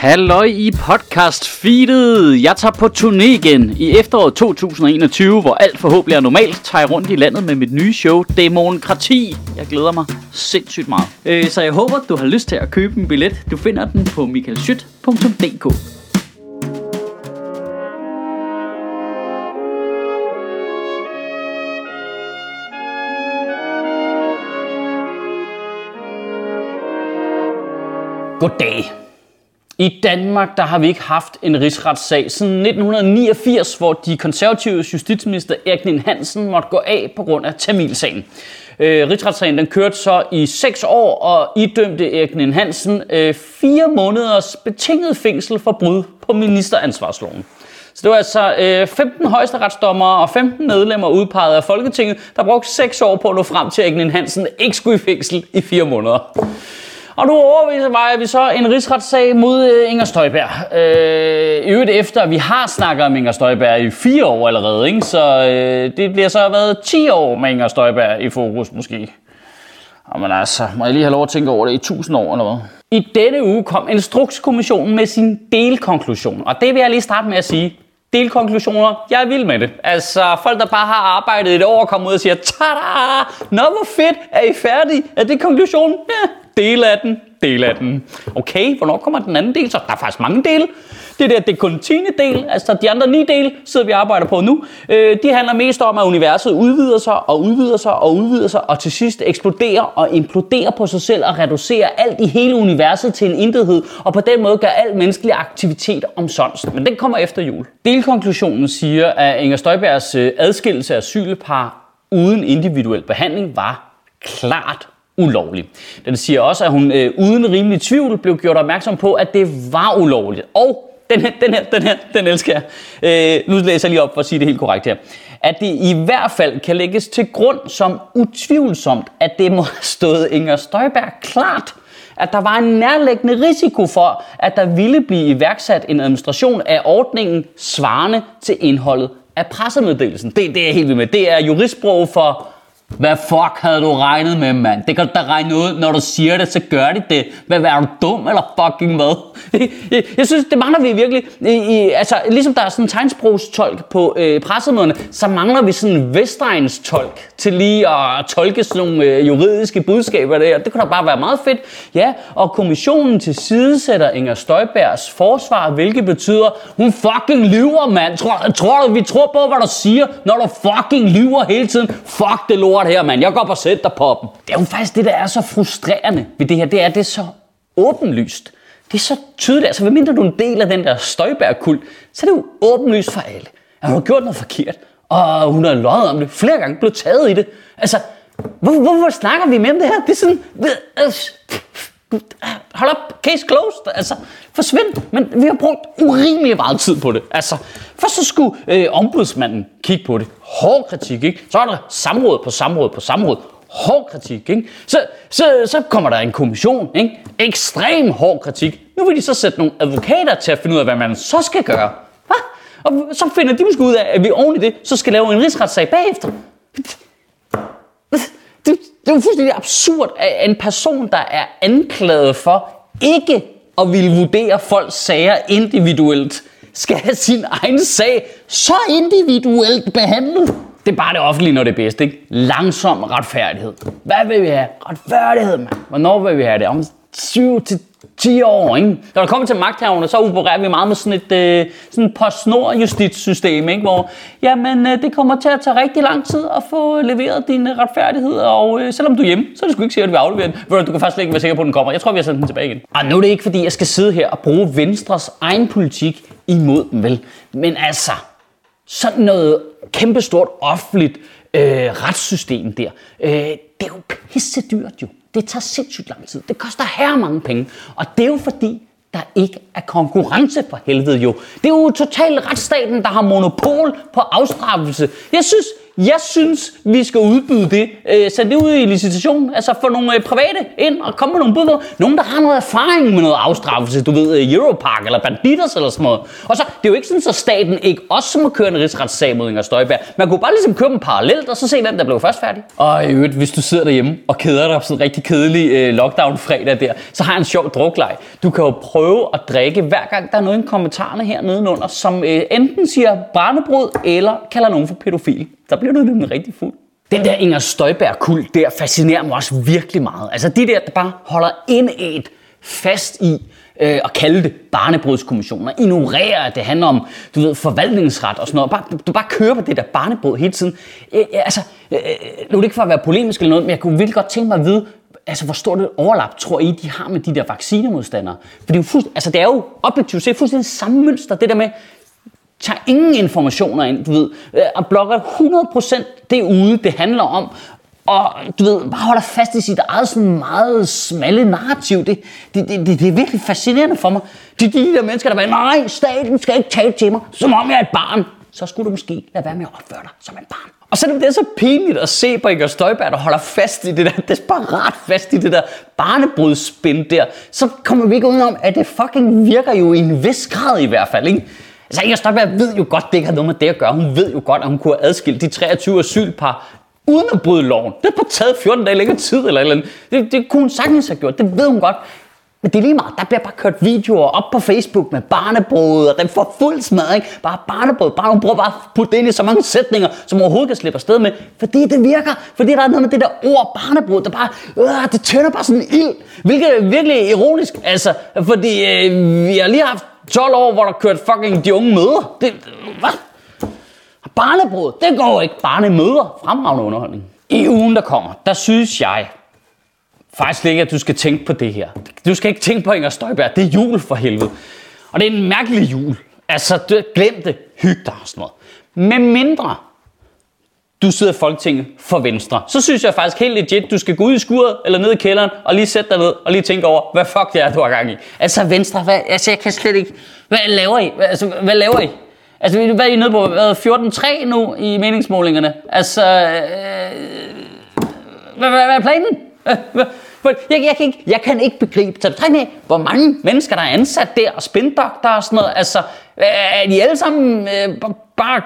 Halløj i podcast feedet. Jeg tager på turné igen i efteråret 2021, hvor alt forhåbentlig er normalt. Tager jeg rundt i landet med mit nye show, Demokrati. Jeg glæder mig sindssygt meget. Øh, så jeg håber, du har lyst til at købe en billet. Du finder den på michaelschyt.dk. Goddag. I Danmark der har vi ikke haft en rigsretssag siden 1989, hvor de konservative justitsminister Erik Nien Hansen måtte gå af på grund af Tamilsagen. Øh, rigsretssagen den kørte så i 6 år og idømte Erik Nien Hansen øh, 4 måneders betinget fængsel for brud på ministeransvarsloven. Så det var altså øh, 15 højesteretsdommere og 15 medlemmer udpeget af Folketinget, der brugte 6 år på at nå frem til, at Erik Nien Hansen ikke skulle i fængsel i 4 måneder. Og nu overviser vi så en rigsretssag mod øh, Inger Støjberg. Øh, I øvrigt efter, at vi har snakket om Inger Støjberg i fire år allerede, ikke? så øh, det bliver så været 10 år med Inger Støjberg i fokus måske. Men altså, må jeg lige have lov at tænke over det i 1000 år eller hvad? I denne uge kom Instrukskommissionen med sin delkonklusion, og det vil jeg lige starte med at sige. Delkonklusioner, jeg er vild med det. Altså, folk der bare har arbejdet et år, kommer ud og siger, tada, nå hvor fedt, er I færdige? Er det konklusionen? Ja, del af den, del af den. Okay, hvornår kommer den anden del så? Der er faktisk mange dele. Det der, det er kun 10. del, altså de andre ni dele, sidder vi og arbejder på nu. Øh, de handler mest om, at universet udvider sig og udvider sig og udvider sig, og til sidst eksploderer og imploderer på sig selv og reducerer alt i hele universet til en intethed, og på den måde gør al menneskelig aktivitet omsonst. Men den kommer efter jul. Delkonklusionen siger, at Inger Støjbergs øh, adskillelse af asylpar uden individuel behandling var klart ulovlig. Den siger også, at hun øh, uden rimelig tvivl blev gjort opmærksom på, at det var ulovligt. Og den her, den her, den her, den elsker jeg. Øh, nu læser jeg lige op for at sige det helt korrekt her. At det i hvert fald kan lægges til grund som utvivlsomt, at det må have stået Inger Støjberg klart, at der var en nærliggende risiko for, at der ville blive iværksat en administration af ordningen svarende til indholdet af pressemeddelelsen. Det, det er helt vildt med. Det er juristsprog for hvad fuck havde du regnet med, mand? Det kan du da regne ud, når du siger det, så gør de det. Hvad, er du dum eller fucking hvad? Jeg, jeg synes, det mangler vi virkelig. I, i, altså, ligesom der er sådan en tegnsprogstolk på øh, pressemøderne, så mangler vi sådan en Vestegns tolk til lige at tolke sådan nogle øh, juridiske budskaber der. Det kunne da bare være meget fedt. Ja, og kommissionen til sidesætter Inger Støjbergs forsvar, hvilket betyder, hun fucking lyver, mand. Tror, tror du, vi tror på, hvad du siger, når du fucking lyver hele tiden? Fuck det lort her, mand. Jeg går på sæt dig på dem. Det er jo faktisk det, der er så frustrerende ved det her. Det er, det er så åbenlyst. Det er så tydeligt. Altså, hvad mindre du er en del af den der støjbærkult, så er det jo åbenlyst for alle. At hun har gjort noget forkert, og hun har løjet om det flere gange, blevet taget i det. Altså, hvor, hvorfor snakker vi med om det her? Det er sådan... Altså, hold op, case closed. Altså, forsvind. Men vi har brugt urimelig meget tid på det. Altså, først så skulle øh, ombudsmanden kigge på det. Hård kritik, ikke? Så er der samråd på samråd på samråd. Hård kritik, ikke? Så, så, så kommer der en kommission, ikke? Ekstrem hård kritik. Nu vil de så sætte nogle advokater til at finde ud af, hvad man så skal gøre. Hvad? Og så finder de måske ud af, at vi oven i det, så skal lave en rigsretssag bagefter. Det, det er jo fuldstændig absurd, at en person, der er anklaget for ikke at ville vurdere folks sager individuelt, skal have sin egen sag så individuelt behandlet. Det er bare det offentlige, når det er bedst, ikke? Langsom retfærdighed. Hvad vil vi have? Retfærdighed, mand. Hvornår vil vi have det? Om 7 til 10 år, ikke? Når det kommer til magthaverne, så opererer vi meget med sådan et øh, sådan postnord justitssystem, ikke? Hvor, jamen, øh, det kommer til at tage rigtig lang tid at få leveret din øh, retfærdighed, og øh, selvom du er hjemme, så er det sgu ikke sikkert, at vi afleverer den. Du kan faktisk ikke være sikker på, at den kommer. Jeg tror, vi har sendt den tilbage igen. Og nu er det ikke, fordi jeg skal sidde her og bruge Venstres egen politik imod dem, vel? Men altså, sådan noget kæmpestort offentligt øh, retssystem der, øh, det er jo pisse dyrt jo. Det tager sindssygt lang tid. Det koster her mange penge. Og det er jo fordi, der ikke er konkurrence for helvede jo. Det er jo totalt retsstaten, der har monopol på afstraffelse. Jeg synes, jeg synes, vi skal udbyde det. Øh, sæt det ud i licitation. Altså få nogle øh, private ind og komme med nogle bud. Nogen, der har noget erfaring med noget afstraffelse. Du ved, øh, Europark eller Banditers eller sådan noget. Og så, det er jo ikke sådan, at staten ikke også må køre en rigsretssag mod Inger Støjberg. Man kunne bare ligesom køre dem parallelt, og så se, hvem der blev først færdig. Og i øvrigt, hvis du sidder derhjemme og keder dig på sådan en rigtig kedelig øh, lockdown-fredag der, så har jeg en sjov drukleg. Du kan jo prøve at drikke hver gang, der er noget i kommentarerne her nedenunder, som øh, enten siger barnebrød, eller kalder nogen for pædofil. Der bliver du nemlig rigtig fuld. Den der Inger Støjberg-kult der fascinerer mig også virkelig meget. Altså de der, der bare holder et fast i øh, at kalde det barnebrudskommissioner. Ignorerer, at det handler om du ved, forvaltningsret og sådan noget. Bare, du bare kører på det der barnebrud hele tiden. Øh, øh altså, øh, øh, nu er det ikke for at være polemisk eller noget, men jeg kunne virkelig godt tænke mig at vide, altså, hvor stort et overlap tror I, de har med de der vaccinemodstandere? For det er jo, fuldst, altså, det er jo objektivt set fuldstændig samme mønster, det der med, tager ingen informationer ind, du ved, øh, og blokker 100% det ude, det handler om, og du ved, bare holder fast i sit eget sådan meget smalle narrativ. Det, det, det, det, det er virkelig fascinerende for mig. De, de der mennesker, der bare, nej, staten skal ikke tale til mig, som om jeg er et barn. Så skulle du måske lade være med at opføre dig som et barn. Og så det, er så pinligt at se på Inger Støjberg, der holder fast i det der, desperat fast i det der barnebrudsspil der. Så kommer vi ikke udenom, at det fucking virker jo i en vis grad i hvert fald, ikke? Altså Inger Støjberg ved jo godt, det ikke har noget med det at gøre. Hun ved jo godt, at hun kunne have adskilt de 23 asylpar uden at bryde loven. Det har taget 14 dage længere tid eller eller andet. Det, det kunne hun sagtens have gjort, det ved hun godt. Men det er lige meget. Der bliver bare kørt videoer op på Facebook med barnebrød, og den får fuld smad, ikke? Bare barnebrød. Bare hun prøver bare at putte det ind i så mange sætninger, som overhovedet kan slippe afsted med. Fordi det virker. Fordi der er noget med det der ord barnebrød, der bare, øh, det tænder bare sådan en ild. Hvilket er virkelig ironisk, altså. Fordi øh, vi har lige haft 12 år, hvor der kørt fucking de unge møder. Det, hvad? Barnebrød, det går ikke. Barnemøder, fremragende underholdning. I ugen, der kommer, der synes jeg faktisk ikke, at du skal tænke på det her. Du skal ikke tænke på Inger Støjberg. Det er jul for helvede. Og det er en mærkelig jul. Altså, glem det. Hyg dig og sådan noget. Med mindre du sidder i Folketinget for Venstre, så synes jeg faktisk helt legit, du skal gå ud i skuret eller ned i kælderen og lige sætte dig ned og lige tænke over, hvad fuck det er, du har gang i. Altså Venstre, hvad, altså jeg kan slet ikke... Hvad laver I? Altså, hvad laver I? Altså, hvad er I nede på? 14-3 nu i meningsmålingerne? Altså, øh, hvad, hvad, hvad er planen? Jeg, jeg, kan ikke, jeg kan ikke begribe, så med, hvor mange mennesker, der er ansat der, og spindokter og sådan noget. Altså, er de alle sammen øh, bare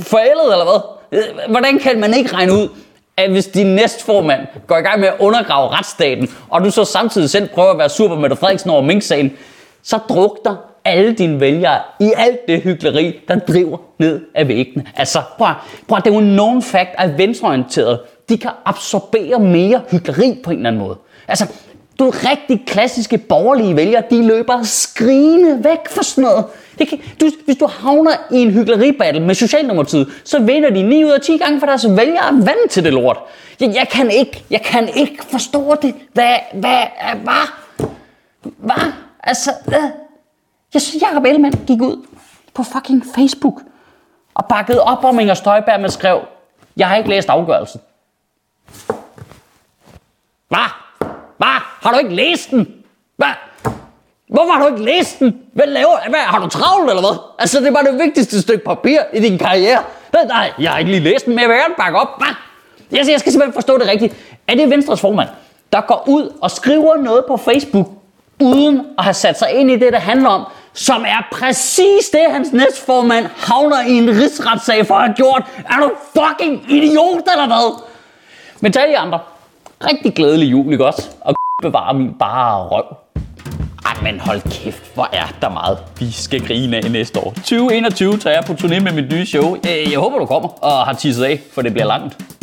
forældet, eller hvad? Hvordan kan man ikke regne ud, at hvis din næstformand går i gang med at undergrave retsstaten, og du så samtidig selv prøver at være sur på Mette Frederiksen over Mink-sagen, så drukter alle dine vælgere i alt det hyggeleri, der driver ned af væggene. Altså, prøv, prøv, det er jo nogen fakt, at venstreorienterede, de kan absorbere mere hyggeleri på en eller anden måde. Altså, du rigtig klassiske borgerlige vælgere, de løber skrigende væk for sådan noget. Det kan, du, hvis du havner i en hyggeleribattle med Socialdemokratiet, så vinder de 9 ud af 10 gange, for deres vælgere er vant til det lort. Jeg, jeg, kan ikke, jeg kan ikke forstå det. Hvad, hvad, hvad, hvad? Altså, hvad? jeg synes, Jacob Ellemann gik ud på fucking Facebook og bakkede op om Inger Støjberg man skrev, jeg har ikke læst afgørelsen. Hvad? Hvad? Har du ikke læst den? Hvad? Hvorfor har du ikke læst den? Hvad laver hvad, Har du travlt eller hvad? Altså, det er bare det vigtigste stykke papir i din karriere. Nej, jeg har ikke lige læst den, men jeg vil gerne bakke op. Hvad? Jeg, jeg skal simpelthen forstå det rigtigt. Er det Venstres formand, der går ud og skriver noget på Facebook, uden at have sat sig ind i det, det handler om, som er præcis det, hans næstformand havner i en rigsretssag for at have gjort. Er du fucking idiot eller hvad? Men til alle andre, rigtig glædelig jul, ikke også? Og bevare min bare røv. Ej, men hold kæft, hvor er der meget, vi skal grine af næste år. 2021 tager jeg på turné med mit nye show. Øh, jeg håber, du kommer og har tisset af, for det bliver langt.